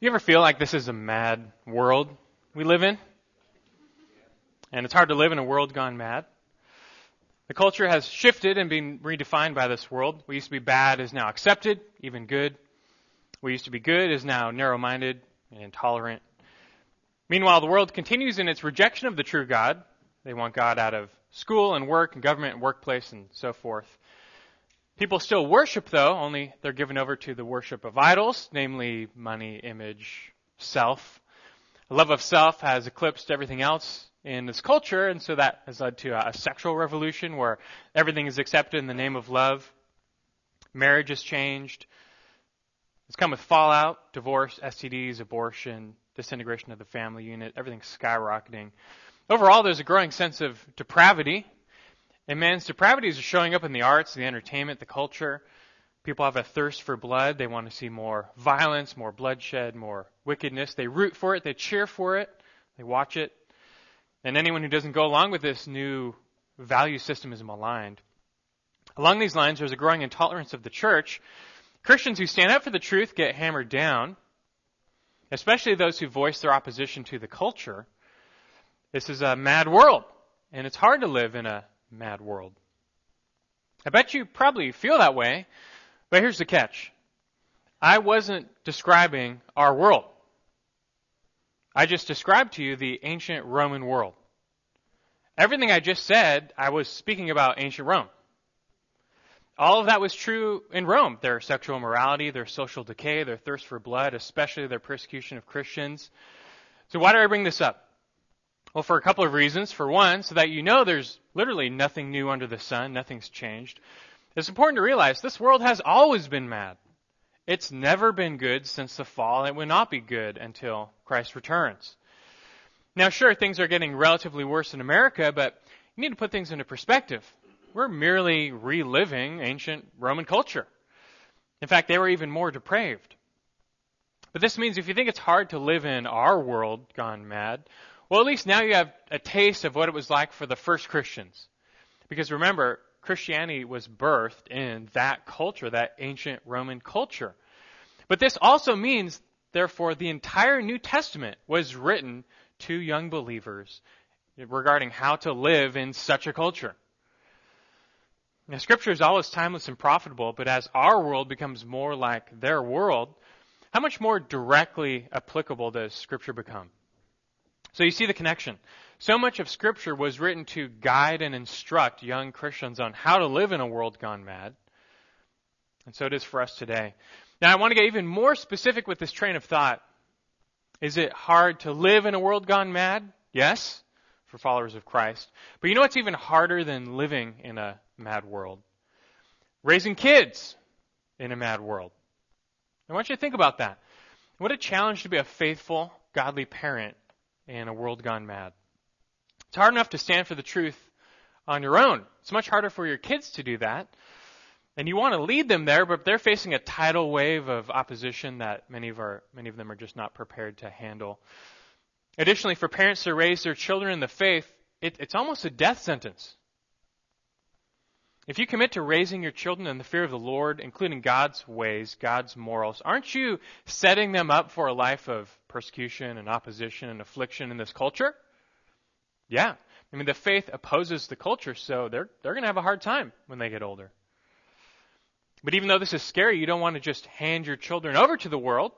You ever feel like this is a mad world we live in? And it's hard to live in a world gone mad. The culture has shifted and been redefined by this world. What used to be bad is now accepted, even good. What used to be good is now narrow minded and intolerant. Meanwhile, the world continues in its rejection of the true God. They want God out of school and work and government and workplace and so forth. People still worship, though, only they're given over to the worship of idols, namely money, image, self. The love of self has eclipsed everything else in this culture, and so that has led to a sexual revolution where everything is accepted in the name of love. Marriage has changed. It's come with fallout, divorce, STDs, abortion, disintegration of the family unit, everything's skyrocketing. Overall, there's a growing sense of depravity and man's depravities are showing up in the arts, the entertainment, the culture. People have a thirst for blood. They want to see more violence, more bloodshed, more wickedness. They root for it. They cheer for it. They watch it. And anyone who doesn't go along with this new value system is maligned. Along these lines, there's a growing intolerance of the church. Christians who stand up for the truth get hammered down, especially those who voice their opposition to the culture. This is a mad world, and it's hard to live in a mad world. I bet you probably feel that way, but here's the catch. I wasn't describing our world. I just described to you the ancient Roman world. Everything I just said, I was speaking about ancient Rome. All of that was true in Rome. Their sexual immorality, their social decay, their thirst for blood, especially their persecution of Christians. So why do I bring this up? Well, for a couple of reasons. For one, so that you know there's literally nothing new under the sun, nothing's changed. It's important to realize this world has always been mad. It's never been good since the fall. and It will not be good until Christ returns. Now, sure, things are getting relatively worse in America, but you need to put things into perspective. We're merely reliving ancient Roman culture. In fact, they were even more depraved. But this means if you think it's hard to live in our world gone mad, well, at least now you have a taste of what it was like for the first Christians. Because remember, Christianity was birthed in that culture, that ancient Roman culture. But this also means, therefore, the entire New Testament was written to young believers regarding how to live in such a culture. Now, Scripture is always timeless and profitable, but as our world becomes more like their world, how much more directly applicable does Scripture become? So you see the connection. So much of Scripture was written to guide and instruct young Christians on how to live in a world gone mad. And so it is for us today. Now, I want to get even more specific with this train of thought. Is it hard to live in a world gone mad? Yes, for followers of Christ. But you know what's even harder than living in a mad world? Raising kids in a mad world. I want you to think about that. What a challenge to be a faithful, godly parent in a world gone mad. It's hard enough to stand for the truth on your own. It's much harder for your kids to do that. And you want to lead them there, but they're facing a tidal wave of opposition that many of our many of them are just not prepared to handle. Additionally, for parents to raise their children in the faith, it, it's almost a death sentence. If you commit to raising your children in the fear of the Lord, including God's ways, God's morals, aren't you setting them up for a life of persecution and opposition and affliction in this culture? Yeah. I mean, the faith opposes the culture, so they're, they're going to have a hard time when they get older. But even though this is scary, you don't want to just hand your children over to the world.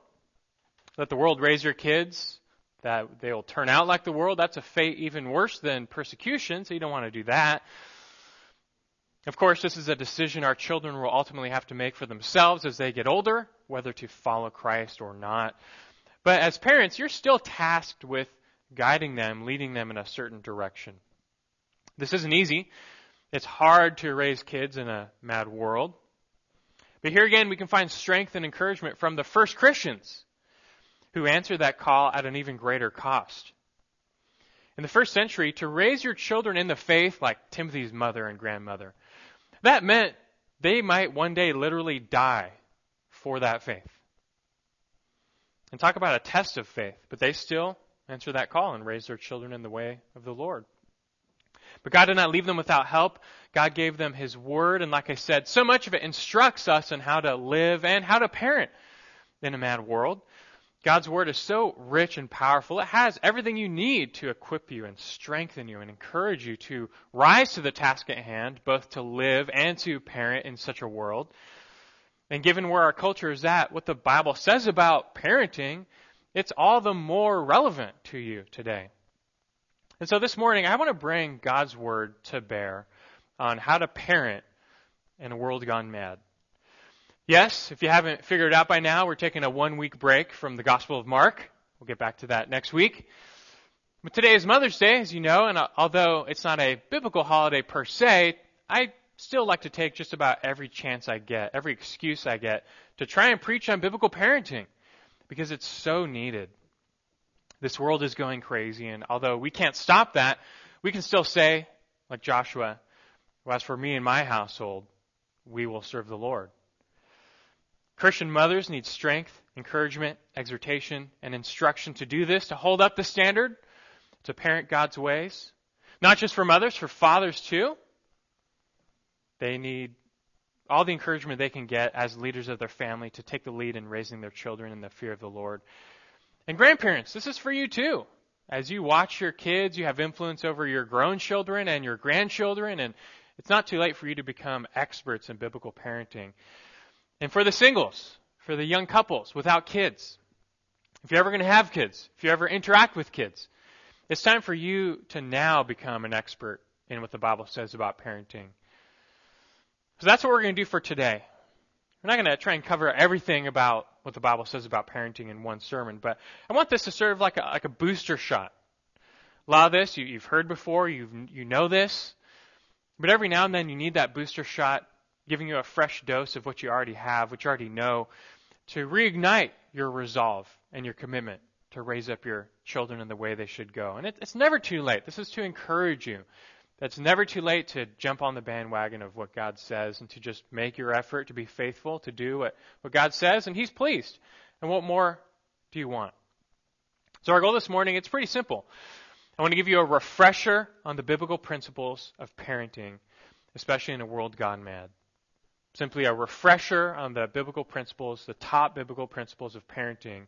Let the world raise your kids, that they will turn out like the world. That's a fate even worse than persecution, so you don't want to do that. Of course, this is a decision our children will ultimately have to make for themselves as they get older, whether to follow Christ or not. But as parents, you're still tasked with guiding them, leading them in a certain direction. This isn't easy. It's hard to raise kids in a mad world. But here again, we can find strength and encouragement from the first Christians who answered that call at an even greater cost. In the first century, to raise your children in the faith, like Timothy's mother and grandmother, that meant they might one day literally die for that faith. And talk about a test of faith, but they still answer that call and raise their children in the way of the Lord. But God did not leave them without help. God gave them His Word, and like I said, so much of it instructs us on how to live and how to parent in a mad world. God's Word is so rich and powerful. It has everything you need to equip you and strengthen you and encourage you to rise to the task at hand, both to live and to parent in such a world. And given where our culture is at, what the Bible says about parenting, it's all the more relevant to you today. And so this morning, I want to bring God's Word to bear on how to parent in a world gone mad. Yes, if you haven't figured it out by now, we're taking a one week break from the Gospel of Mark. We'll get back to that next week. But today is Mother's Day, as you know, and although it's not a biblical holiday per se, I still like to take just about every chance I get, every excuse I get, to try and preach on biblical parenting because it's so needed. This world is going crazy, and although we can't stop that, we can still say, like Joshua, as for me and my household, we will serve the Lord. Christian mothers need strength, encouragement, exhortation, and instruction to do this, to hold up the standard, to parent God's ways. Not just for mothers, for fathers too. They need all the encouragement they can get as leaders of their family to take the lead in raising their children in the fear of the Lord. And grandparents, this is for you too. As you watch your kids, you have influence over your grown children and your grandchildren, and it's not too late for you to become experts in biblical parenting. And for the singles, for the young couples without kids, if you're ever going to have kids, if you ever interact with kids, it's time for you to now become an expert in what the Bible says about parenting. So that's what we're going to do for today. We're not going to try and cover everything about what the Bible says about parenting in one sermon, but I want this to serve like a, like a booster shot. A lot of this you, have heard before, you you know this, but every now and then you need that booster shot giving you a fresh dose of what you already have, what you already know, to reignite your resolve and your commitment to raise up your children in the way they should go. And it, it's never too late. This is to encourage you. It's never too late to jump on the bandwagon of what God says and to just make your effort to be faithful, to do what, what God says, and He's pleased. And what more do you want? So our goal this morning, it's pretty simple. I want to give you a refresher on the biblical principles of parenting, especially in a world gone mad simply a refresher on the biblical principles, the top biblical principles of parenting,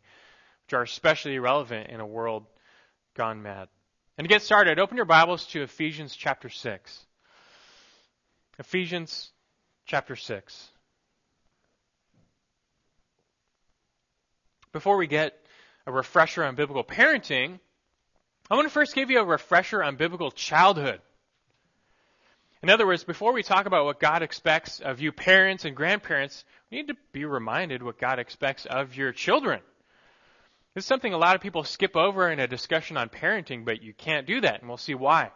which are especially relevant in a world gone mad. And to get started, open your Bibles to Ephesians chapter 6. Ephesians chapter 6. Before we get a refresher on biblical parenting, I want to first give you a refresher on biblical childhood. In other words, before we talk about what God expects of you parents and grandparents, we need to be reminded what God expects of your children. This is something a lot of people skip over in a discussion on parenting, but you can't do that, and we'll see why.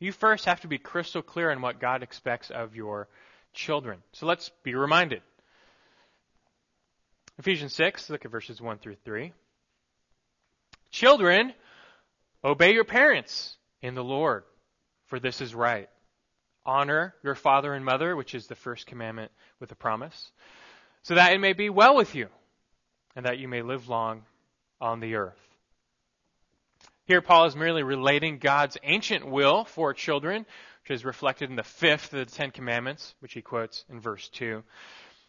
You first have to be crystal clear on what God expects of your children. So let's be reminded. Ephesians 6, look at verses 1 through 3. Children, obey your parents in the Lord, for this is right. Honor your father and mother, which is the first commandment with a promise, so that it may be well with you, and that you may live long on the earth. Here, Paul is merely relating God's ancient will for children, which is reflected in the fifth of the Ten Commandments, which he quotes in verse 2.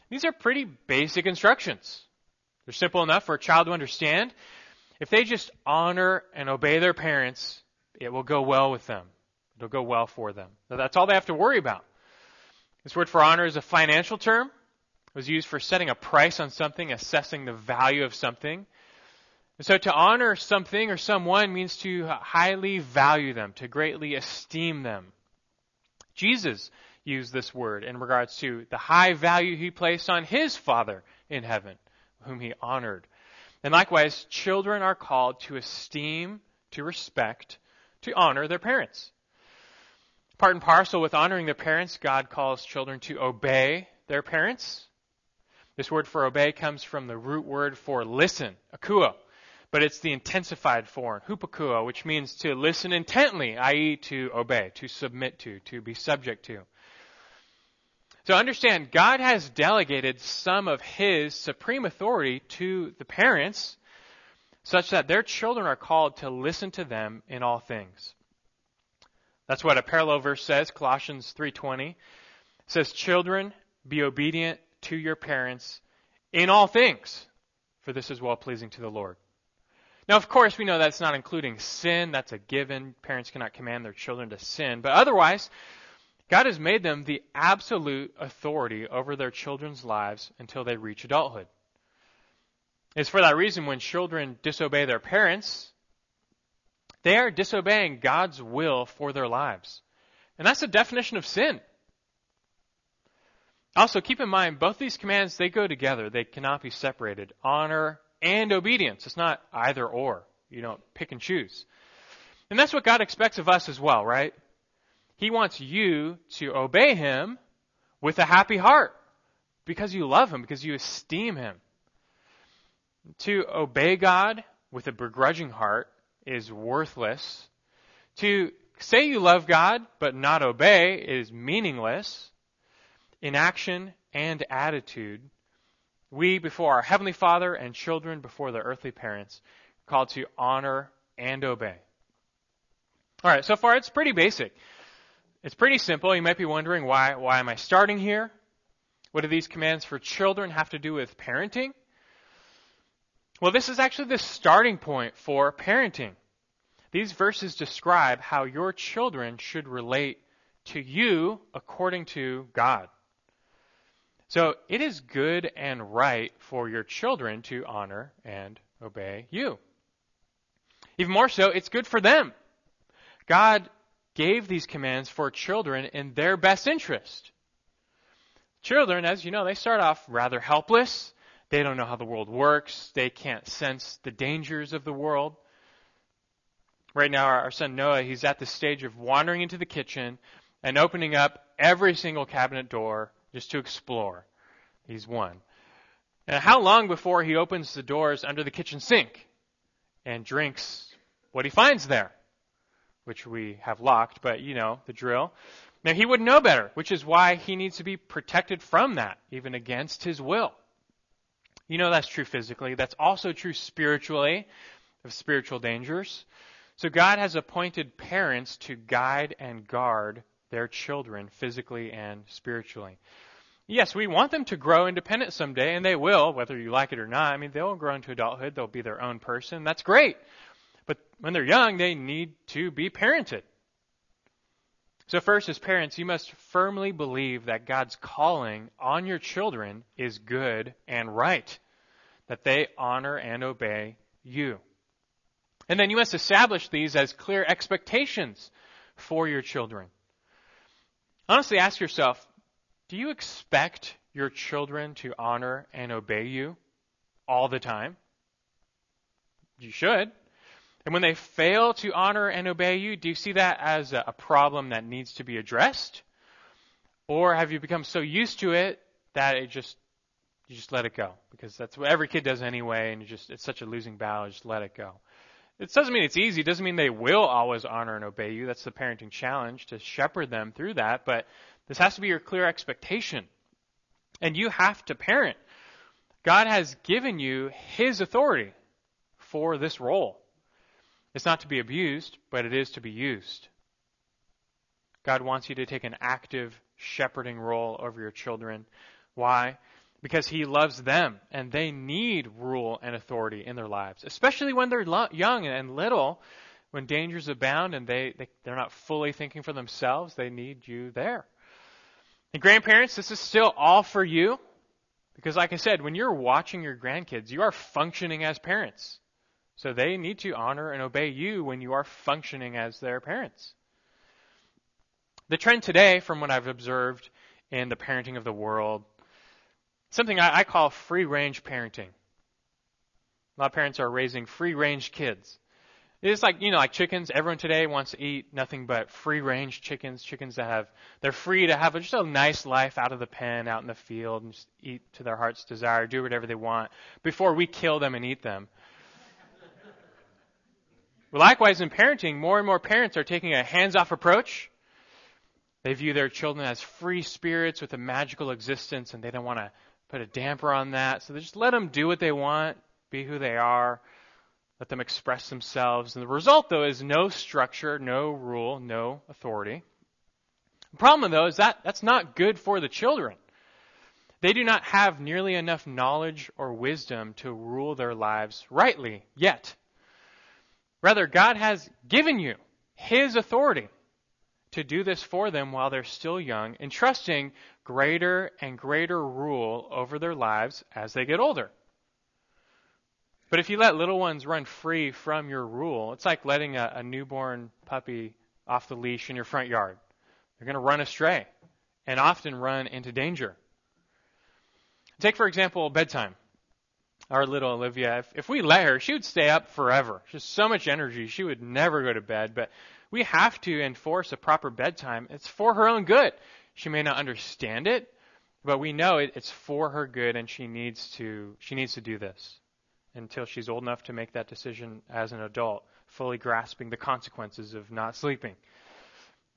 These are pretty basic instructions. They're simple enough for a child to understand. If they just honor and obey their parents, it will go well with them. It'll go well for them. that's all they have to worry about. This word for honor is a financial term. It was used for setting a price on something, assessing the value of something. And so to honor something or someone means to highly value them, to greatly esteem them. Jesus used this word in regards to the high value he placed on his Father in heaven, whom he honored. And likewise, children are called to esteem, to respect, to honor their parents. Part and parcel with honoring their parents, God calls children to obey their parents. This word for obey comes from the root word for listen, akuo, but it's the intensified form, hupakuo, which means to listen intently, i.e., to obey, to submit to, to be subject to. So understand, God has delegated some of His supreme authority to the parents, such that their children are called to listen to them in all things. That's what a parallel verse says, Colossians 3:20. It says, "Children, be obedient to your parents in all things, for this is well pleasing to the Lord. Now, of course, we know that's not including sin. That's a given. Parents cannot command their children to sin. But otherwise, God has made them the absolute authority over their children's lives until they reach adulthood. It's for that reason when children disobey their parents, they are disobeying God's will for their lives. And that's the definition of sin. Also, keep in mind, both these commands, they go together. They cannot be separated. Honor and obedience. It's not either or. You don't pick and choose. And that's what God expects of us as well, right? He wants you to obey Him with a happy heart because you love Him, because you esteem Him. To obey God with a begrudging heart is worthless. To say you love God but not obey is meaningless. Inaction and attitude. We, before our Heavenly Father, and children before their earthly parents, called to honor and obey. All right, so far it's pretty basic. It's pretty simple. You might be wondering why why am I starting here? What do these commands for children have to do with parenting? Well, this is actually the starting point for parenting. These verses describe how your children should relate to you according to God. So it is good and right for your children to honor and obey you. Even more so, it's good for them. God gave these commands for children in their best interest. Children, as you know, they start off rather helpless. They don't know how the world works. They can't sense the dangers of the world. Right now, our son Noah, he's at the stage of wandering into the kitchen and opening up every single cabinet door just to explore. He's one. And how long before he opens the doors under the kitchen sink and drinks what he finds there? Which we have locked, but you know, the drill. Now he would know better, which is why he needs to be protected from that, even against his will. You know that's true physically. That's also true spiritually, of spiritual dangers. So God has appointed parents to guide and guard their children physically and spiritually. Yes, we want them to grow independent someday, and they will, whether you like it or not. I mean, they'll grow into adulthood, they'll be their own person. That's great. But when they're young, they need to be parented. So, first, as parents, you must firmly believe that God's calling on your children is good and right, that they honor and obey you. And then you must establish these as clear expectations for your children. Honestly, ask yourself do you expect your children to honor and obey you all the time? You should. And when they fail to honor and obey you, do you see that as a problem that needs to be addressed? Or have you become so used to it that it just you just let it go because that's what every kid does anyway, and you just it's such a losing battle. Just let it go. It doesn't mean it's easy. It doesn't mean they will always honor and obey you. That's the parenting challenge to shepherd them through that. But this has to be your clear expectation, and you have to parent. God has given you His authority for this role. It's not to be abused, but it is to be used. God wants you to take an active shepherding role over your children. Why? Because He loves them and they need rule and authority in their lives, especially when they're lo- young and little, when dangers abound and they, they, they're not fully thinking for themselves. They need you there. And grandparents, this is still all for you. Because, like I said, when you're watching your grandkids, you are functioning as parents. So they need to honor and obey you when you are functioning as their parents. The trend today, from what I've observed in the parenting of the world, something I, I call free range parenting. A lot of parents are raising free range kids. It's like, you know, like chickens. Everyone today wants to eat nothing but free range chickens, chickens that have, they're free to have just a nice life out of the pen, out in the field, and just eat to their heart's desire, do whatever they want before we kill them and eat them. Likewise, in parenting, more and more parents are taking a hands off approach. They view their children as free spirits with a magical existence, and they don't want to put a damper on that. So they just let them do what they want, be who they are, let them express themselves. And the result, though, is no structure, no rule, no authority. The problem, though, is that that's not good for the children. They do not have nearly enough knowledge or wisdom to rule their lives rightly yet. Rather, God has given you His authority to do this for them while they're still young, entrusting greater and greater rule over their lives as they get older. But if you let little ones run free from your rule, it's like letting a, a newborn puppy off the leash in your front yard. They're going to run astray and often run into danger. Take, for example, bedtime. Our little Olivia, if, if we let her, she would stay up forever. She has so much energy, she would never go to bed. But we have to enforce a proper bedtime. It's for her own good. She may not understand it, but we know it, it's for her good, and she needs to she needs to do this until she's old enough to make that decision as an adult, fully grasping the consequences of not sleeping.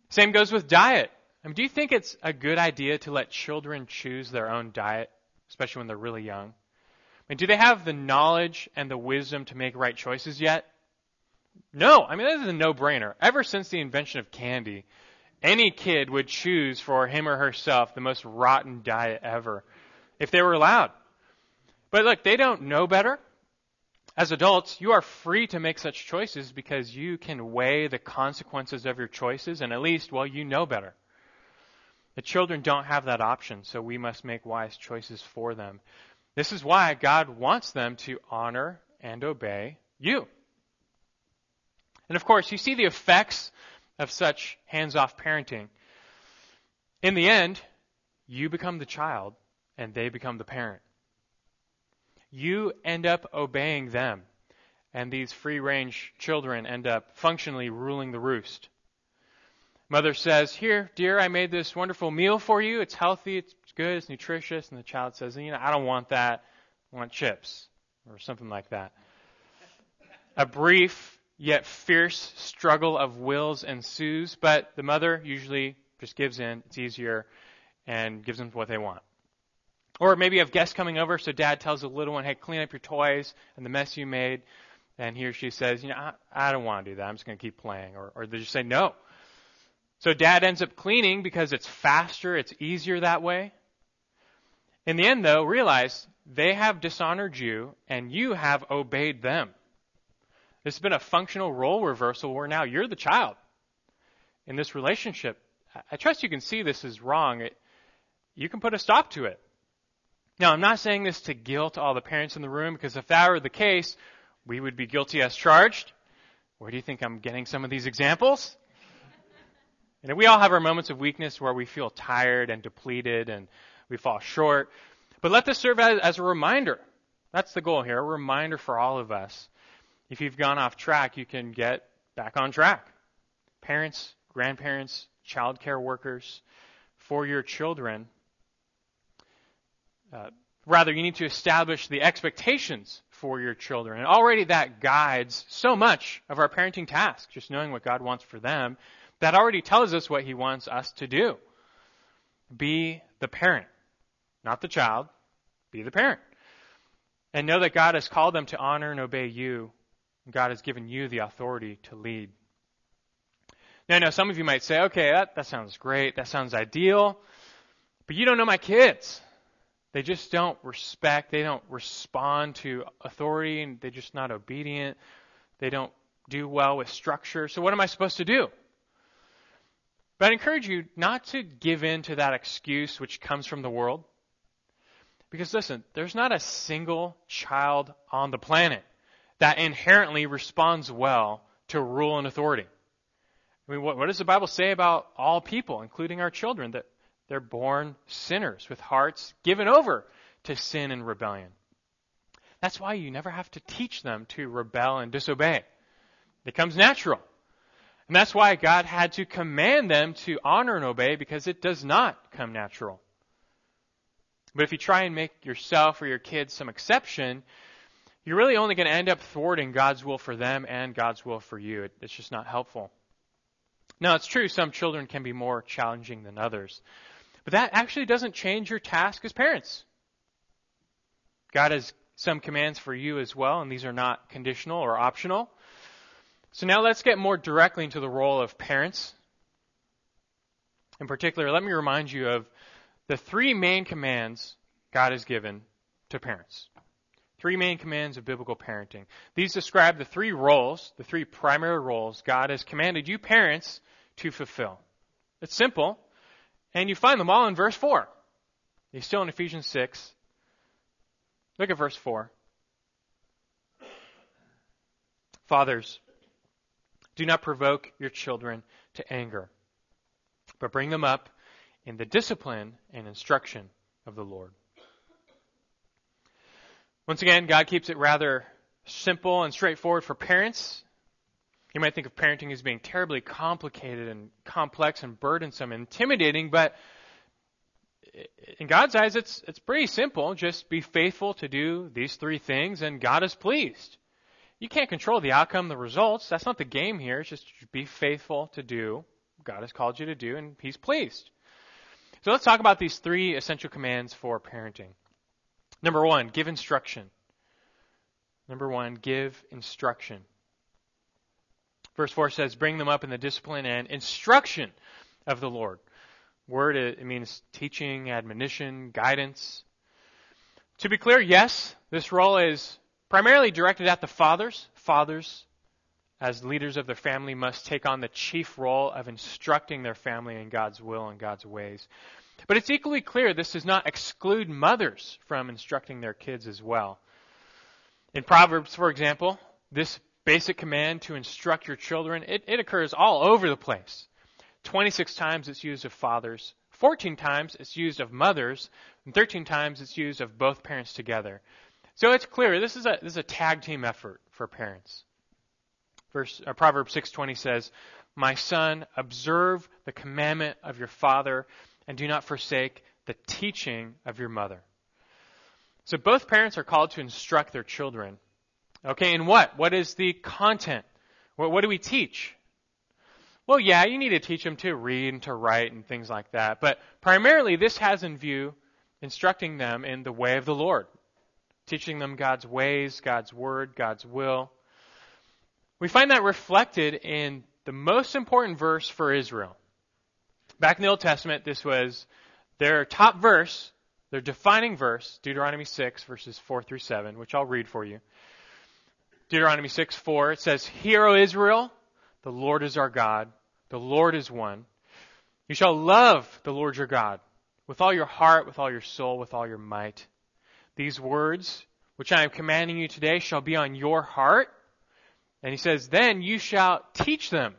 Same goes with diet. I mean, do you think it's a good idea to let children choose their own diet, especially when they're really young? I mean, do they have the knowledge and the wisdom to make right choices yet? No, I mean, this is a no-brainer. Ever since the invention of candy, any kid would choose for him or herself the most rotten diet ever if they were allowed. But look, they don't know better. As adults, you are free to make such choices because you can weigh the consequences of your choices and at least, well, you know better. The children don't have that option, so we must make wise choices for them. This is why God wants them to honor and obey you. And of course, you see the effects of such hands off parenting. In the end, you become the child and they become the parent. You end up obeying them, and these free range children end up functionally ruling the roost. Mother says, Here, dear, I made this wonderful meal for you. It's healthy, it's good, it's nutritious. And the child says, You know, I don't want that. I want chips, or something like that. A brief yet fierce struggle of wills ensues, but the mother usually just gives in. It's easier and gives them what they want. Or maybe you have guests coming over, so dad tells the little one, hey, clean up your toys and the mess you made. And he or she says, you know, I, I don't want to do that. I'm just going to keep playing. Or, or they just say no. So dad ends up cleaning because it's faster, it's easier that way. In the end, though, realize they have dishonored you and you have obeyed them. It's been a functional role reversal where now you're the child in this relationship. I trust you can see this is wrong. It, you can put a stop to it. Now, I'm not saying this to guilt all the parents in the room because if that were the case, we would be guilty as charged. Where do you think I'm getting some of these examples? And we all have our moments of weakness where we feel tired and depleted and we fall short. But let this serve as, as a reminder. That's the goal here, a reminder for all of us if you've gone off track, you can get back on track. Parents, grandparents, child care workers, for your children. Uh, rather, you need to establish the expectations for your children. And already that guides so much of our parenting task, just knowing what God wants for them. That already tells us what He wants us to do. Be the parent, not the child. Be the parent. And know that God has called them to honor and obey you God has given you the authority to lead. Now, I know some of you might say, okay, that, that sounds great. That sounds ideal. But you don't know my kids. They just don't respect, they don't respond to authority, and they're just not obedient. They don't do well with structure. So, what am I supposed to do? But I encourage you not to give in to that excuse which comes from the world. Because listen, there's not a single child on the planet that inherently responds well to rule and authority. I mean, what, what does the Bible say about all people, including our children? That they're born sinners with hearts given over to sin and rebellion. That's why you never have to teach them to rebel and disobey. It comes natural. And that's why God had to command them to honor and obey because it does not come natural. But if you try and make yourself or your kids some exception, you're really only going to end up thwarting God's will for them and God's will for you. It, it's just not helpful. Now, it's true some children can be more challenging than others, but that actually doesn't change your task as parents. God has some commands for you as well, and these are not conditional or optional. So now let's get more directly into the role of parents. In particular, let me remind you of the three main commands God has given to parents. Three main commands of biblical parenting. These describe the three roles, the three primary roles God has commanded you parents to fulfill. It's simple, and you find them all in verse 4. He's still in Ephesians 6. Look at verse 4. Fathers, do not provoke your children to anger, but bring them up in the discipline and instruction of the Lord. Once again, God keeps it rather simple and straightforward for parents. You might think of parenting as being terribly complicated and complex and burdensome and intimidating, but in God's eyes, it's, it's pretty simple. Just be faithful to do these three things, and God is pleased. You can't control the outcome, the results. That's not the game here. It's just be faithful to do what God has called you to do, and He's pleased. So let's talk about these three essential commands for parenting. Number one, give instruction. Number one, give instruction. Verse 4 says, Bring them up in the discipline and instruction of the Lord. Word, it means teaching, admonition, guidance. To be clear, yes, this role is primarily directed at the fathers. Fathers, as leaders of their family, must take on the chief role of instructing their family in God's will and God's ways. But it's equally clear this does not exclude mothers from instructing their kids as well. In Proverbs, for example, this basic command to instruct your children, it, it occurs all over the place. 26 times it's used of fathers, 14 times it's used of mothers, and 13 times it's used of both parents together. So it's clear this is a this is a tag team effort for parents. Verse uh, Proverbs 6:20 says, "My son, observe the commandment of your father and do not forsake the teaching of your mother. So both parents are called to instruct their children. Okay, and what? What is the content? What, what do we teach? Well, yeah, you need to teach them to read and to write and things like that. But primarily, this has in view instructing them in the way of the Lord, teaching them God's ways, God's word, God's will. We find that reflected in the most important verse for Israel. Back in the Old Testament, this was their top verse, their defining verse, Deuteronomy 6, verses 4 through 7, which I'll read for you. Deuteronomy 6, 4, it says, Hear, O Israel, the Lord is our God, the Lord is one. You shall love the Lord your God with all your heart, with all your soul, with all your might. These words, which I am commanding you today, shall be on your heart. And he says, Then you shall teach them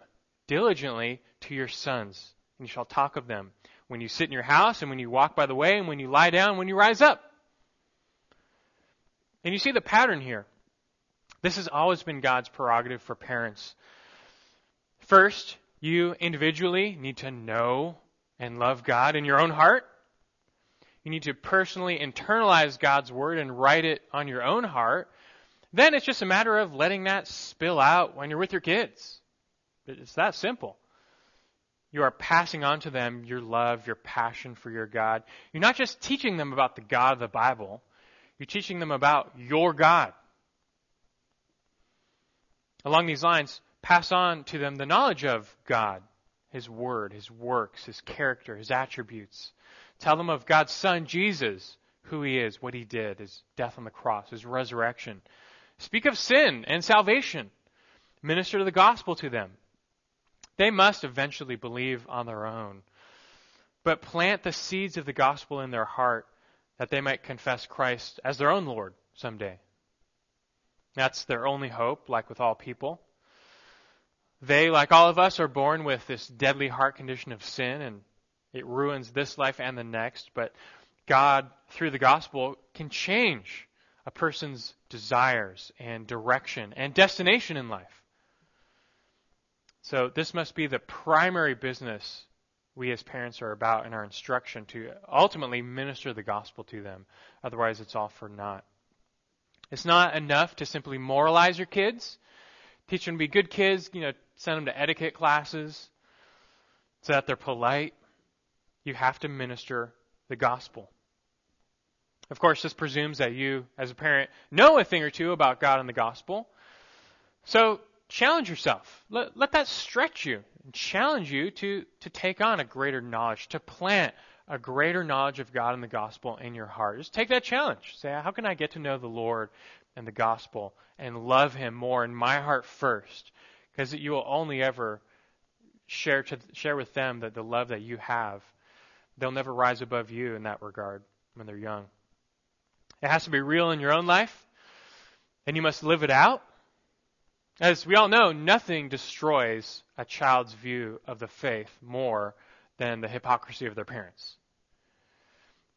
diligently to your sons and you shall talk of them when you sit in your house and when you walk by the way and when you lie down and when you rise up. And you see the pattern here. This has always been God's prerogative for parents. First, you individually need to know and love God in your own heart. You need to personally internalize God's word and write it on your own heart. Then it's just a matter of letting that spill out when you're with your kids. It's that simple. You are passing on to them your love, your passion for your God. You're not just teaching them about the God of the Bible, you're teaching them about your God. Along these lines, pass on to them the knowledge of God, His Word, His works, His character, His attributes. Tell them of God's Son, Jesus, who He is, what He did, His death on the cross, His resurrection. Speak of sin and salvation. Minister the gospel to them. They must eventually believe on their own. But plant the seeds of the gospel in their heart that they might confess Christ as their own Lord someday. That's their only hope, like with all people. They, like all of us, are born with this deadly heart condition of sin, and it ruins this life and the next. But God, through the gospel, can change a person's desires and direction and destination in life. So this must be the primary business we as parents are about in our instruction to ultimately minister the gospel to them. Otherwise, it's all for naught. It's not enough to simply moralize your kids, teach them to be good kids, you know, send them to etiquette classes so that they're polite. You have to minister the gospel. Of course, this presumes that you, as a parent, know a thing or two about God and the gospel. So challenge yourself. Let, let that stretch you and challenge you to, to take on a greater knowledge, to plant a greater knowledge of God and the gospel in your heart. Just take that challenge. Say, how can I get to know the Lord and the gospel and love Him more in my heart first? Because you will only ever share to, share with them that the love that you have. They'll never rise above you in that regard when they're young. It has to be real in your own life, and you must live it out. As we all know, nothing destroys a child's view of the faith more than the hypocrisy of their parents.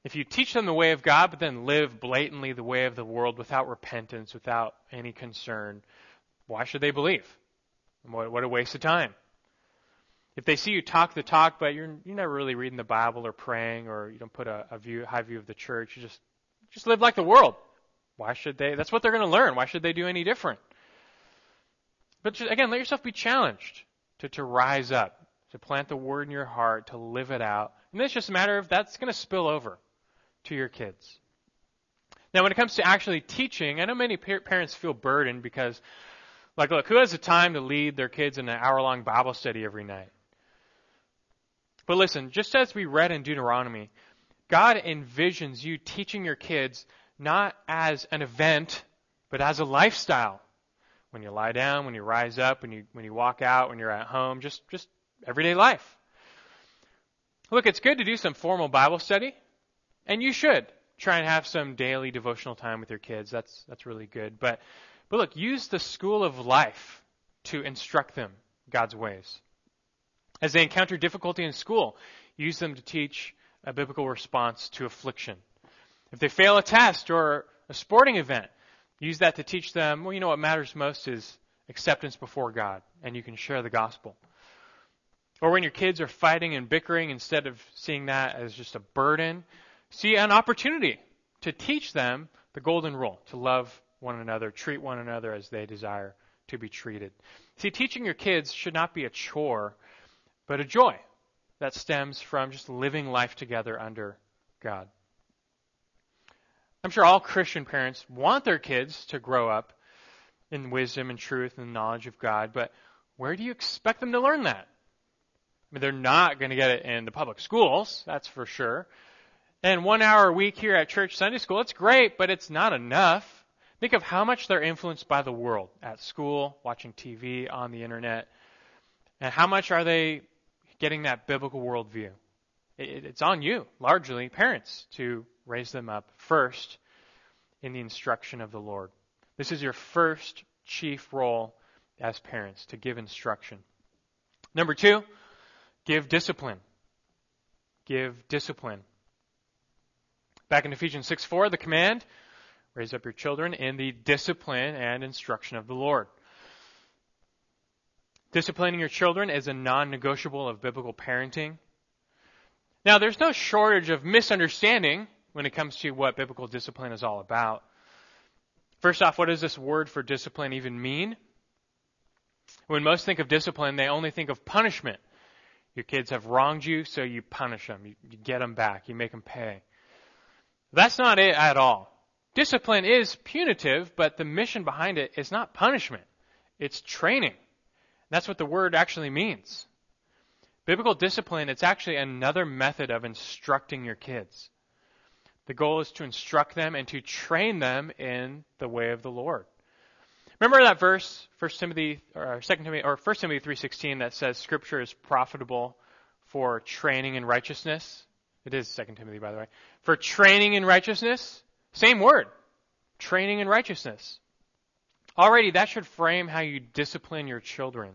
If you teach them the way of God, but then live blatantly the way of the world without repentance, without any concern, why should they believe? What, a waste of time. If they see you talk the talk, but you're, you're never really reading the Bible or praying, or you don't put a, a view, high view of the church, you just, just live like the world. Why should they? That's what they're going to learn. Why should they do any different? But again, let yourself be challenged to, to rise up, to plant the word in your heart, to live it out. And it's just a matter of that's going to spill over to your kids. Now, when it comes to actually teaching, I know many parents feel burdened because, like, look, who has the time to lead their kids in an hour long Bible study every night? But listen, just as we read in Deuteronomy, God envisions you teaching your kids not as an event, but as a lifestyle. When you lie down, when you rise up, when you when you walk out, when you're at home, just just everyday life. Look, it's good to do some formal Bible study, and you should try and have some daily devotional time with your kids. That's that's really good. But but look, use the school of life to instruct them God's ways. As they encounter difficulty in school, use them to teach a biblical response to affliction. If they fail a test or a sporting event, use that to teach them, well, you know what matters most is acceptance before God, and you can share the gospel. Or when your kids are fighting and bickering, instead of seeing that as just a burden, see an opportunity to teach them the golden rule to love one another, treat one another as they desire to be treated. See, teaching your kids should not be a chore, but a joy that stems from just living life together under God. I'm sure all Christian parents want their kids to grow up in wisdom and truth and knowledge of God, but where do you expect them to learn that? I mean, they're not going to get it in the public schools, that's for sure. And one hour a week here at church Sunday school, it's great, but it's not enough. Think of how much they're influenced by the world at school, watching TV, on the internet, and how much are they getting that biblical worldview. It's on you, largely, parents, to raise them up first in the instruction of the Lord. This is your first chief role as parents, to give instruction. Number two, give discipline. Give discipline. Back in Ephesians 6 4, the command raise up your children in the discipline and instruction of the Lord. Disciplining your children is a non negotiable of biblical parenting. Now, there's no shortage of misunderstanding when it comes to what biblical discipline is all about. First off, what does this word for discipline even mean? When most think of discipline, they only think of punishment. Your kids have wronged you, so you punish them. You, you get them back. You make them pay. That's not it at all. Discipline is punitive, but the mission behind it is not punishment. It's training. That's what the word actually means. Biblical discipline, it's actually another method of instructing your kids. The goal is to instruct them and to train them in the way of the Lord. Remember that verse, 1 Timothy or 2 Timothy or 1 Timothy 3:16 that says scripture is profitable for training in righteousness? It is 2 Timothy by the way. For training in righteousness, same word. Training in righteousness. Already, that should frame how you discipline your children.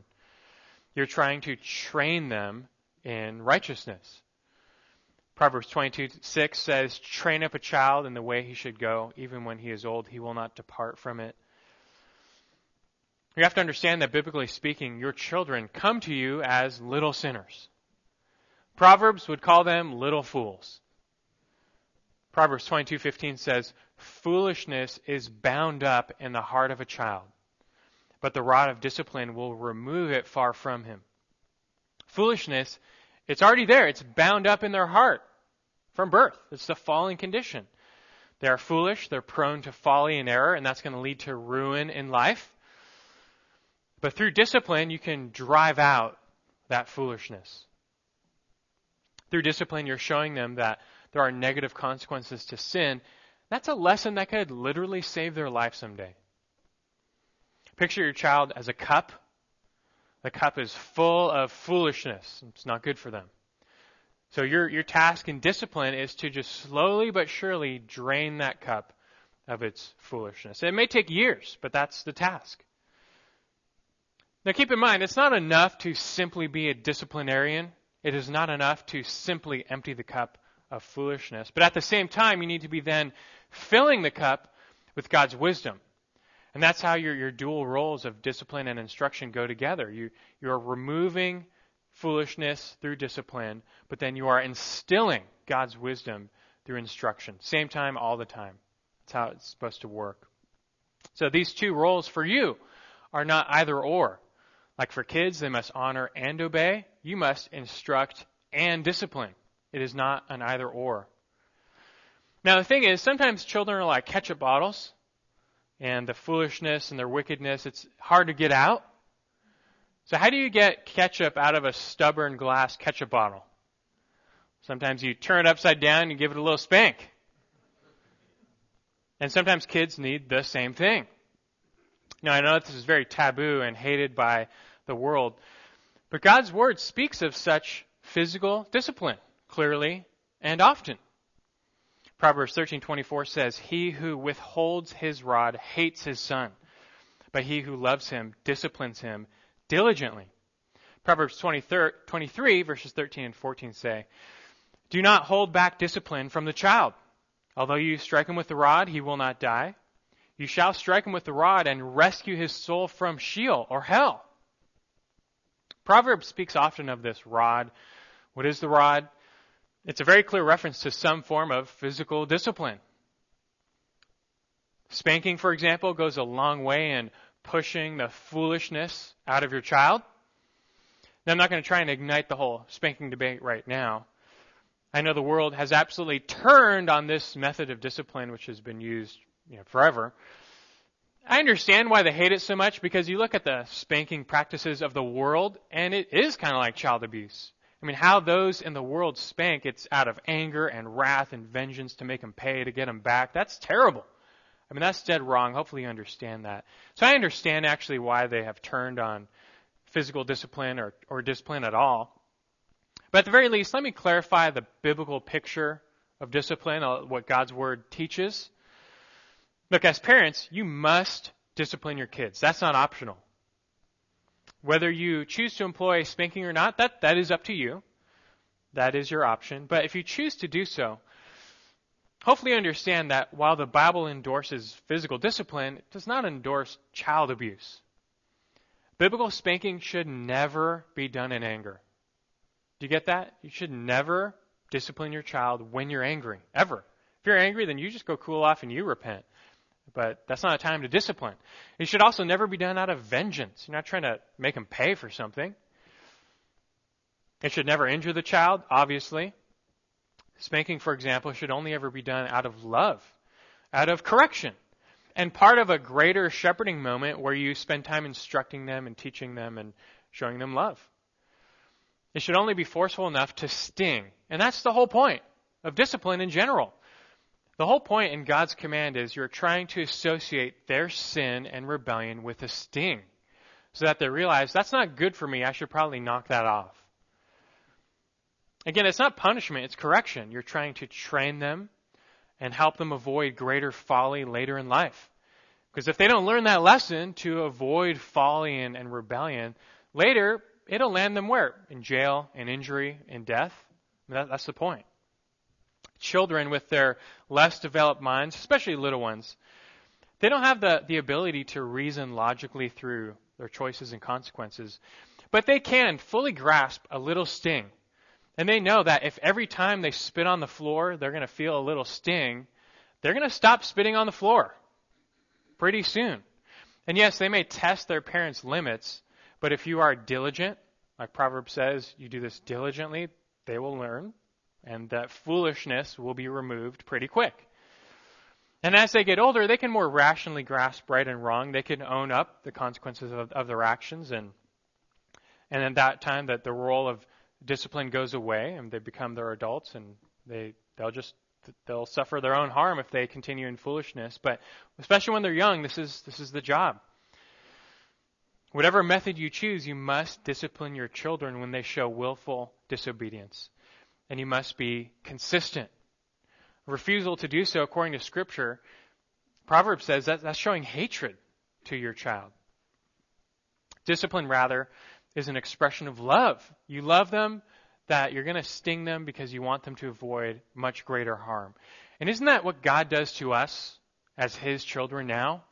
You're trying to train them in righteousness. Proverbs 22 6 says, Train up a child in the way he should go. Even when he is old, he will not depart from it. You have to understand that biblically speaking, your children come to you as little sinners. Proverbs would call them little fools. Proverbs 22:15 says, "Foolishness is bound up in the heart of a child, but the rod of discipline will remove it far from him." Foolishness, it's already there. It's bound up in their heart from birth. It's the fallen condition. They are foolish, they're prone to folly and error, and that's going to lead to ruin in life. But through discipline, you can drive out that foolishness. Through discipline, you're showing them that there are negative consequences to sin. That's a lesson that could literally save their life someday. Picture your child as a cup. The cup is full of foolishness. It's not good for them. So your, your task and discipline is to just slowly but surely drain that cup of its foolishness. It may take years, but that's the task. Now keep in mind, it's not enough to simply be a disciplinarian. It is not enough to simply empty the cup of foolishness. But at the same time, you need to be then filling the cup with God's wisdom. And that's how your, your dual roles of discipline and instruction go together. You, you're removing foolishness through discipline, but then you are instilling God's wisdom through instruction. Same time, all the time. That's how it's supposed to work. So these two roles for you are not either or. Like for kids, they must honor and obey. You must instruct and discipline. It is not an either or. Now the thing is, sometimes children are like ketchup bottles, and the foolishness and their wickedness, it's hard to get out. So how do you get ketchup out of a stubborn glass ketchup bottle? Sometimes you turn it upside down and give it a little spank. And sometimes kids need the same thing. Now I know that this is very taboo and hated by the world, but God's Word speaks of such physical discipline clearly and often. Proverbs 13:24 says, "He who withholds his rod hates his son, but he who loves him disciplines him diligently." Proverbs 23 verses 13 and 14 say, "Do not hold back discipline from the child. Although you strike him with the rod, he will not die. You shall strike him with the rod and rescue his soul from Sheol or hell." Proverbs speaks often of this rod. What is the rod? It's a very clear reference to some form of physical discipline. Spanking, for example, goes a long way in pushing the foolishness out of your child. Now, I'm not going to try and ignite the whole spanking debate right now. I know the world has absolutely turned on this method of discipline, which has been used you know, forever. I understand why they hate it so much because you look at the spanking practices of the world, and it is kind of like child abuse. I mean, how those in the world spank, it's out of anger and wrath and vengeance to make them pay, to get them back. That's terrible. I mean, that's dead wrong. Hopefully you understand that. So I understand actually why they have turned on physical discipline or, or discipline at all. But at the very least, let me clarify the biblical picture of discipline, uh, what God's Word teaches. Look, as parents, you must discipline your kids. That's not optional. Whether you choose to employ spanking or not, that, that is up to you. That is your option. But if you choose to do so, hopefully you understand that while the Bible endorses physical discipline, it does not endorse child abuse. Biblical spanking should never be done in anger. Do you get that? You should never discipline your child when you're angry, ever. If you're angry, then you just go cool off and you repent. But that's not a time to discipline. It should also never be done out of vengeance. You're not trying to make them pay for something. It should never injure the child, obviously. Spanking, for example, should only ever be done out of love, out of correction, and part of a greater shepherding moment where you spend time instructing them and teaching them and showing them love. It should only be forceful enough to sting. And that's the whole point of discipline in general. The whole point in God's command is you're trying to associate their sin and rebellion with a sting so that they realize that's not good for me. I should probably knock that off. Again, it's not punishment, it's correction. You're trying to train them and help them avoid greater folly later in life. Because if they don't learn that lesson to avoid folly and, and rebellion, later it'll land them where? In jail, in injury, in death. That, that's the point children with their less developed minds, especially little ones, they don't have the, the ability to reason logically through their choices and consequences. But they can fully grasp a little sting. And they know that if every time they spit on the floor, they're going to feel a little sting, they're going to stop spitting on the floor pretty soon. And yes, they may test their parents' limits, but if you are diligent, like Proverbs says, you do this diligently, they will learn and that foolishness will be removed pretty quick. And as they get older, they can more rationally grasp right and wrong. They can own up the consequences of, of their actions, and and at that time, that the role of discipline goes away and they become their adults and they they'll just they'll suffer their own harm if they continue in foolishness. But especially when they're young, this is this is the job. Whatever method you choose, you must discipline your children when they show willful disobedience. And you must be consistent. Refusal to do so, according to Scripture, Proverbs says that that's showing hatred to your child. Discipline, rather, is an expression of love. You love them, that you're going to sting them because you want them to avoid much greater harm. And isn't that what God does to us as His children now?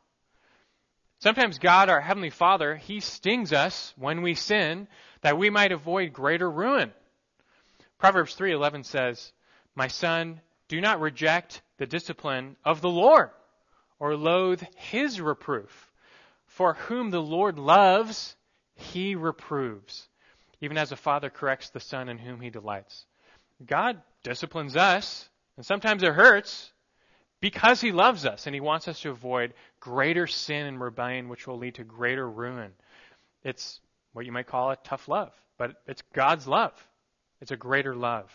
Sometimes God, our Heavenly Father, He stings us when we sin that we might avoid greater ruin. Proverbs 3:11 says, "My son, do not reject the discipline of the Lord or loathe his reproof. For whom the Lord loves, he reproves, even as a father corrects the son in whom he delights." God disciplines us, and sometimes it hurts, because he loves us and he wants us to avoid greater sin and rebellion, which will lead to greater ruin. It's what you might call a tough love, but it's God's love. It's a greater love.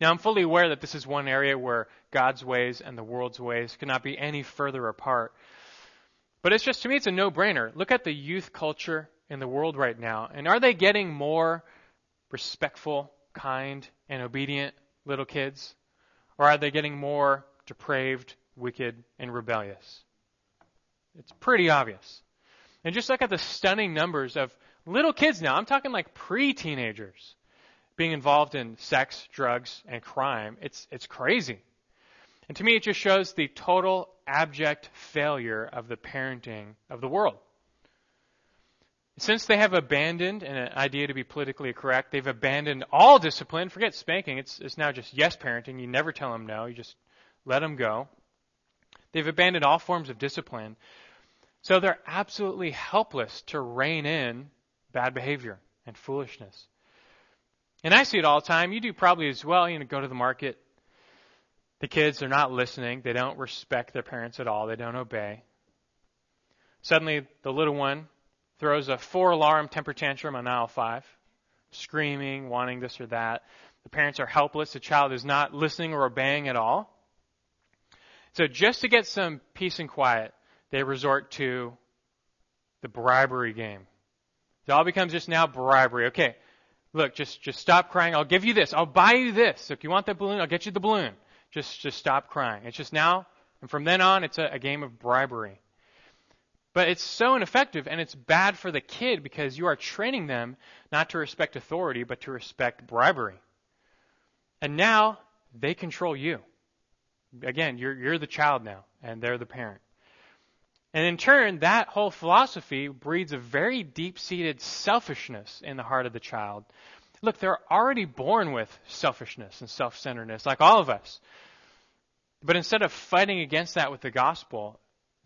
Now, I'm fully aware that this is one area where God's ways and the world's ways cannot be any further apart. But it's just, to me, it's a no brainer. Look at the youth culture in the world right now. And are they getting more respectful, kind, and obedient little kids? Or are they getting more depraved, wicked, and rebellious. It's pretty obvious. And just look at the stunning numbers of little kids now. I'm talking like pre-teenagers being involved in sex, drugs, and crime. It's, it's crazy. And to me, it just shows the total abject failure of the parenting of the world. Since they have abandoned an idea to be politically correct, they've abandoned all discipline. Forget spanking. It's, it's now just yes parenting. You never tell them no. You just let them go. They've abandoned all forms of discipline. So they're absolutely helpless to rein in bad behavior and foolishness. And I see it all the time. You do probably as well. You know, go to the market. The kids are not listening. They don't respect their parents at all. They don't obey. Suddenly, the little one throws a four alarm temper tantrum on aisle five, screaming, wanting this or that. The parents are helpless. The child is not listening or obeying at all. So just to get some peace and quiet, they resort to the bribery game. It all becomes just now bribery. Okay, look, just just stop crying. I'll give you this. I'll buy you this. If you want that balloon, I'll get you the balloon. Just just stop crying. It's just now, and from then on, it's a, a game of bribery. But it's so ineffective, and it's bad for the kid because you are training them not to respect authority, but to respect bribery. And now they control you. Again, you're, you're the child now, and they're the parent. And in turn, that whole philosophy breeds a very deep seated selfishness in the heart of the child. Look, they're already born with selfishness and self centeredness, like all of us. But instead of fighting against that with the gospel,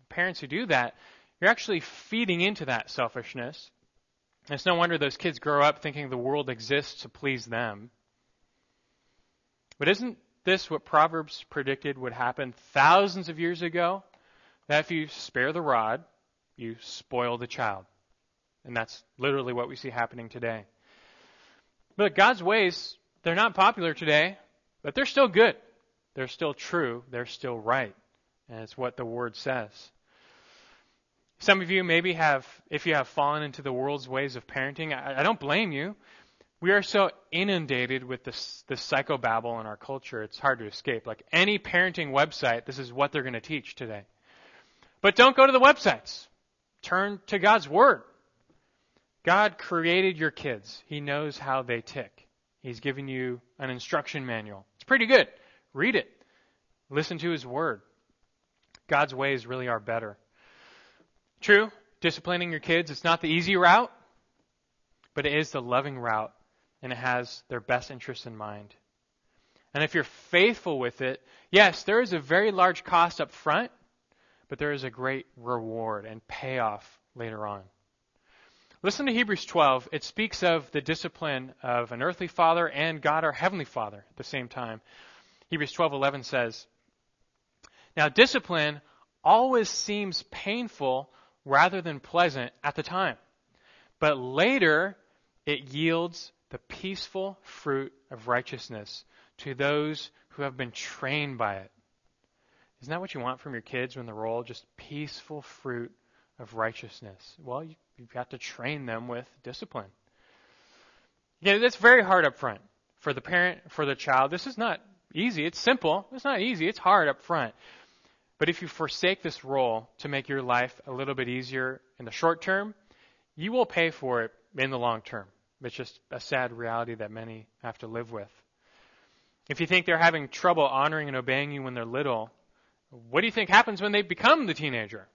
parents who do that, you're actually feeding into that selfishness. It's no wonder those kids grow up thinking the world exists to please them. But isn't this what Proverbs predicted would happen thousands of years ago? That if you spare the rod, you spoil the child. And that's literally what we see happening today. But God's ways, they're not popular today, but they're still good. They're still true. They're still right. And it's what the Word says. Some of you maybe have, if you have fallen into the world's ways of parenting, I, I don't blame you. We are so inundated with this, this psychobabble in our culture, it's hard to escape. Like any parenting website, this is what they're going to teach today. But don't go to the websites. Turn to God's Word. God created your kids. He knows how they tick. He's given you an instruction manual. It's pretty good. Read it. Listen to His Word. God's ways really are better. True, disciplining your kids, it's not the easy route, but it is the loving route and it has their best interests in mind. And if you're faithful with it, yes, there is a very large cost up front, but there is a great reward and payoff later on. Listen to Hebrews 12. It speaks of the discipline of an earthly father and God our heavenly Father at the same time. Hebrews 12:11 says, "Now discipline always seems painful rather than pleasant at the time, but later it yields the peaceful fruit of righteousness to those who have been trained by it. Isn't that what you want from your kids when they're all just peaceful fruit of righteousness? Well, you, have got to train them with discipline. Yeah, that's very hard up front for the parent, for the child. This is not easy. It's simple. It's not easy. It's hard up front. But if you forsake this role to make your life a little bit easier in the short term, you will pay for it in the long term. It's just a sad reality that many have to live with. If you think they're having trouble honoring and obeying you when they're little, what do you think happens when they become the teenager?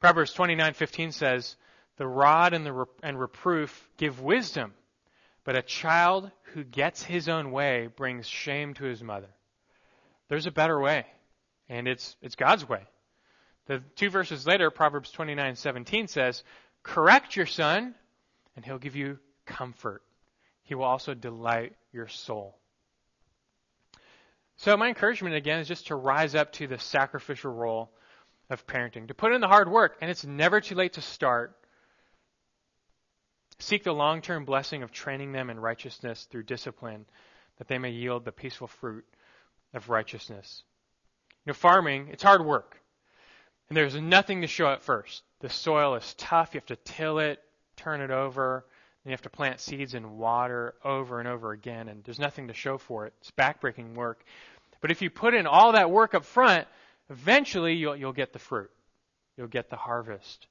Proverbs 29:15 says, "The rod and the and reproof give wisdom, but a child who gets his own way brings shame to his mother." There's a better way, and it's it's God's way. The two verses later, Proverbs 29:17 says, "Correct your son, and he'll give you comfort. He will also delight your soul. So, my encouragement again is just to rise up to the sacrificial role of parenting, to put in the hard work, and it's never too late to start. Seek the long term blessing of training them in righteousness through discipline, that they may yield the peaceful fruit of righteousness. You know, farming, it's hard work. And there's nothing to show at first. The soil is tough. You have to till it turn it over. and you have to plant seeds in water over and over again, and there's nothing to show for it. It's backbreaking work. But if you put in all that work up front, eventually you'll, you'll get the fruit. You'll get the harvest.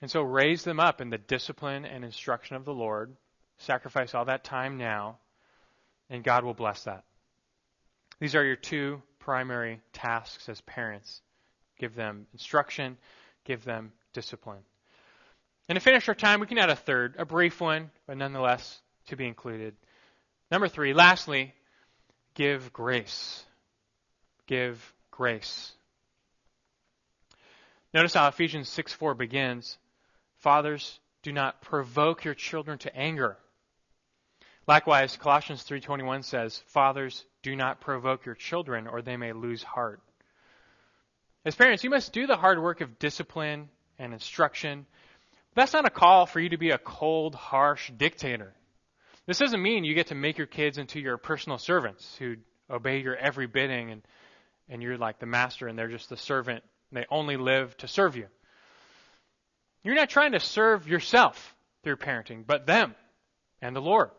And so raise them up in the discipline and instruction of the Lord. Sacrifice all that time now, and God will bless that. These are your two primary tasks as parents. Give them instruction, give them discipline. And to finish our time, we can add a third, a brief one, but nonetheless to be included. Number three, lastly, give grace. Give grace. Notice how Ephesians 6 4 begins Fathers, do not provoke your children to anger. Likewise, Colossians 3:21 says, "Fathers, do not provoke your children or they may lose heart." As parents, you must do the hard work of discipline and instruction that's not a call for you to be a cold, harsh dictator. This doesn't mean you get to make your kids into your personal servants who obey your every bidding and, and you're like the master and they're just the servant. they only live to serve you. You're not trying to serve yourself through parenting, but them and the Lord.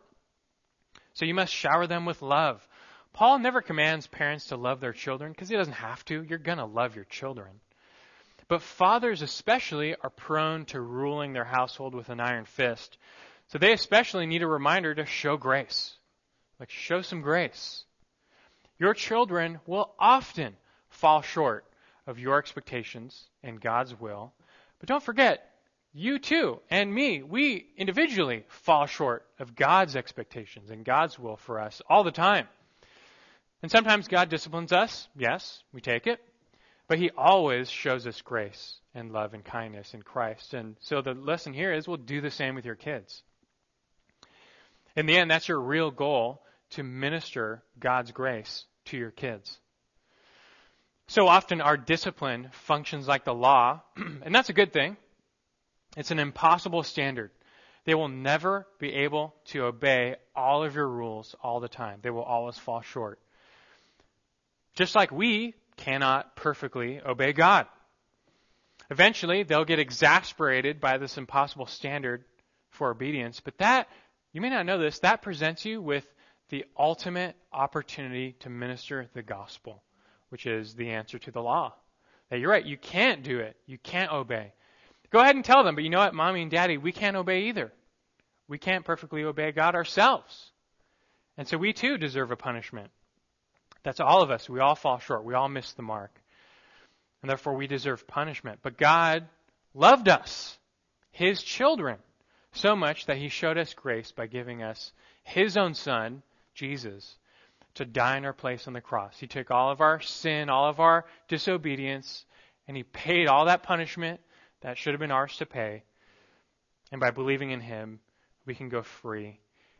So you must shower them with love. Paul never commands parents to love their children because he doesn't have to. You're going to love your children. But fathers, especially, are prone to ruling their household with an iron fist. So they especially need a reminder to show grace. Like, show some grace. Your children will often fall short of your expectations and God's will. But don't forget, you too, and me, we individually fall short of God's expectations and God's will for us all the time. And sometimes God disciplines us. Yes, we take it. But he always shows us grace and love and kindness in Christ. And so the lesson here is we'll do the same with your kids. In the end, that's your real goal to minister God's grace to your kids. So often our discipline functions like the law, and that's a good thing. It's an impossible standard. They will never be able to obey all of your rules all the time. They will always fall short. Just like we cannot perfectly obey God. Eventually, they'll get exasperated by this impossible standard for obedience, but that, you may not know this, that presents you with the ultimate opportunity to minister the gospel, which is the answer to the law. That you're right, you can't do it. You can't obey. Go ahead and tell them, but you know what, mommy and daddy, we can't obey either. We can't perfectly obey God ourselves. And so we too deserve a punishment. That's all of us. We all fall short. We all miss the mark. And therefore we deserve punishment. But God loved us, His children, so much that He showed us grace by giving us His own Son, Jesus, to die in our place on the cross. He took all of our sin, all of our disobedience, and He paid all that punishment that should have been ours to pay. And by believing in Him, we can go free.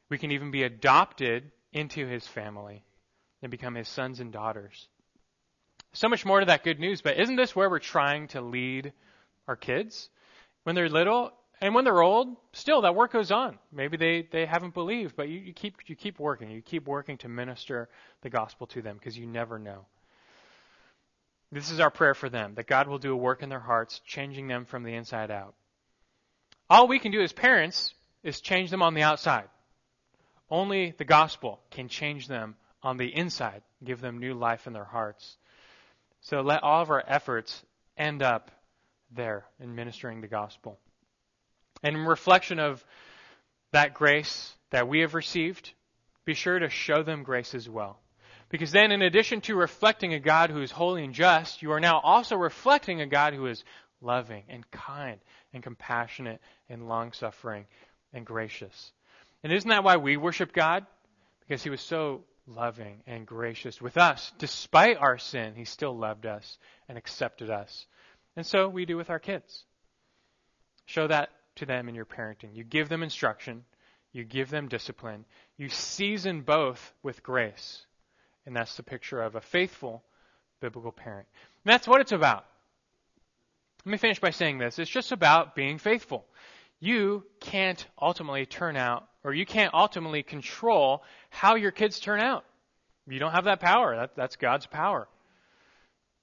We can even be adopted into His family and become his sons and daughters. So much more to that good news, but isn't this where we're trying to lead our kids? When they're little, And when they're old, still that work goes on. Maybe they, they haven't believed, but you, you keep you keep working. You keep working to minister the gospel to them because you never know. This is our prayer for them, that God will do a work in their hearts, changing them from the inside out. All we can do as parents is change them on the outside. Only the gospel can change them on the inside, give them new life in their hearts. So let all of our efforts end up there in ministering the gospel. And in reflection of that grace that we have received, be sure to show them grace as well. Because then, in addition to reflecting a God who is holy and just, you are now also reflecting a God who is loving and kind and compassionate and long suffering and gracious. And isn't that why we worship God? Because He was so loving and gracious with us. Despite our sin, He still loved us and accepted us. And so we do with our kids. Show that to them in your parenting. You give them instruction, you give them discipline, you season both with grace. And that's the picture of a faithful biblical parent. And that's what it's about. Let me finish by saying this. It's just about being faithful. You can't ultimately turn out, or you can't ultimately control how your kids turn out. You don't have that power. That, that's God's power.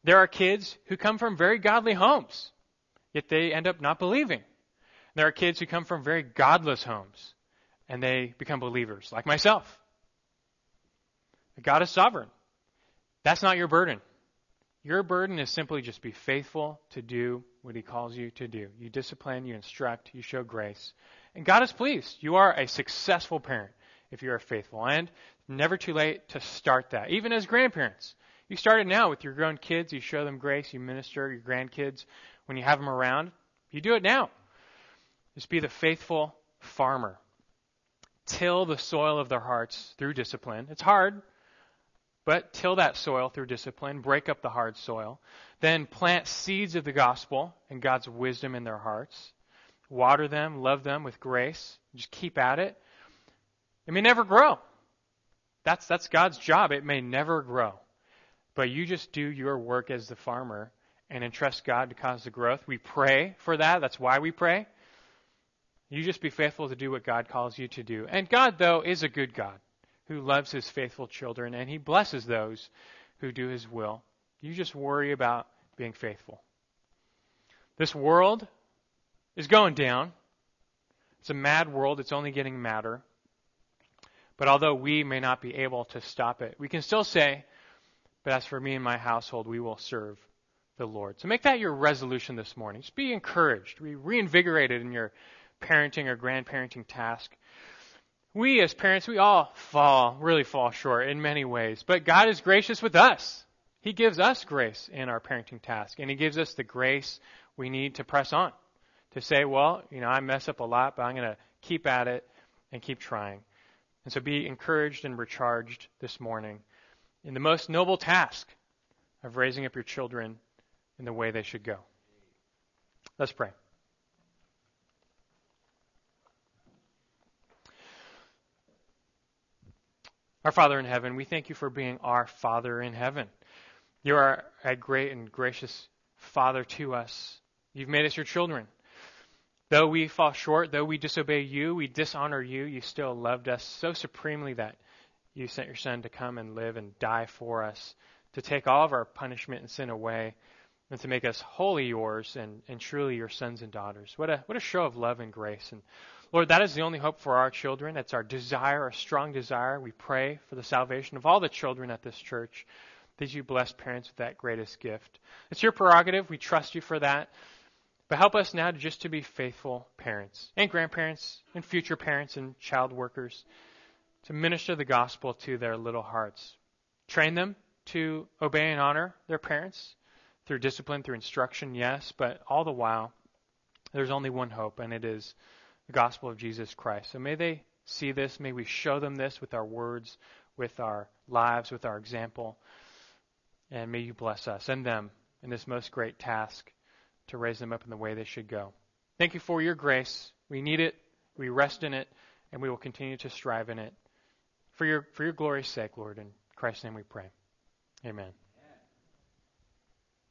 There are kids who come from very godly homes, yet they end up not believing. There are kids who come from very godless homes, and they become believers, like myself. God is sovereign. That's not your burden. Your burden is simply just be faithful to do what He calls you to do. You discipline, you instruct, you show grace. And God is pleased. You are a successful parent if you are faithful. And never too late to start that. Even as grandparents. You start it now with your grown kids. You show them grace. You minister your grandkids when you have them around. You do it now. Just be the faithful farmer. Till the soil of their hearts through discipline. It's hard. But till that soil through discipline, break up the hard soil. Then plant seeds of the gospel and God's wisdom in their hearts. Water them, love them with grace. Just keep at it. It may never grow. That's, that's God's job. It may never grow. But you just do your work as the farmer and entrust God to cause the growth. We pray for that. That's why we pray. You just be faithful to do what God calls you to do. And God, though, is a good God who loves his faithful children, and he blesses those who do his will. You just worry about being faithful. This world is going down. It's a mad world. It's only getting madder. But although we may not be able to stop it, we can still say, But as for me and my household, we will serve the Lord. So make that your resolution this morning. Just be encouraged, be reinvigorated in your parenting or grandparenting task we as parents, we all fall, really fall short in many ways. But God is gracious with us. He gives us grace in our parenting task, and He gives us the grace we need to press on. To say, well, you know, I mess up a lot, but I'm going to keep at it and keep trying. And so be encouraged and recharged this morning in the most noble task of raising up your children in the way they should go. Let's pray. Our Father in heaven, we thank you for being our Father in heaven. You are a great and gracious Father to us. You've made us your children. Though we fall short, though we disobey you, we dishonor you, you still loved us so supremely that you sent your Son to come and live and die for us, to take all of our punishment and sin away, and to make us wholly yours and, and truly your sons and daughters. What a, what a show of love and grace. And Lord, that is the only hope for our children. That's our desire, our strong desire. We pray for the salvation of all the children at this church. That you bless parents with that greatest gift. It's your prerogative. We trust you for that. But help us now just to be faithful parents and grandparents and future parents and child workers to minister the gospel to their little hearts. Train them to obey and honor their parents through discipline, through instruction, yes, but all the while, there's only one hope, and it is the gospel of Jesus Christ. So may they see this. May we show them this with our words, with our lives, with our example. And may you bless us and them in this most great task to raise them up in the way they should go. Thank you for your grace. We need it. We rest in it, and we will continue to strive in it. For your, for your glory's sake, Lord, in Christ's name we pray. Amen.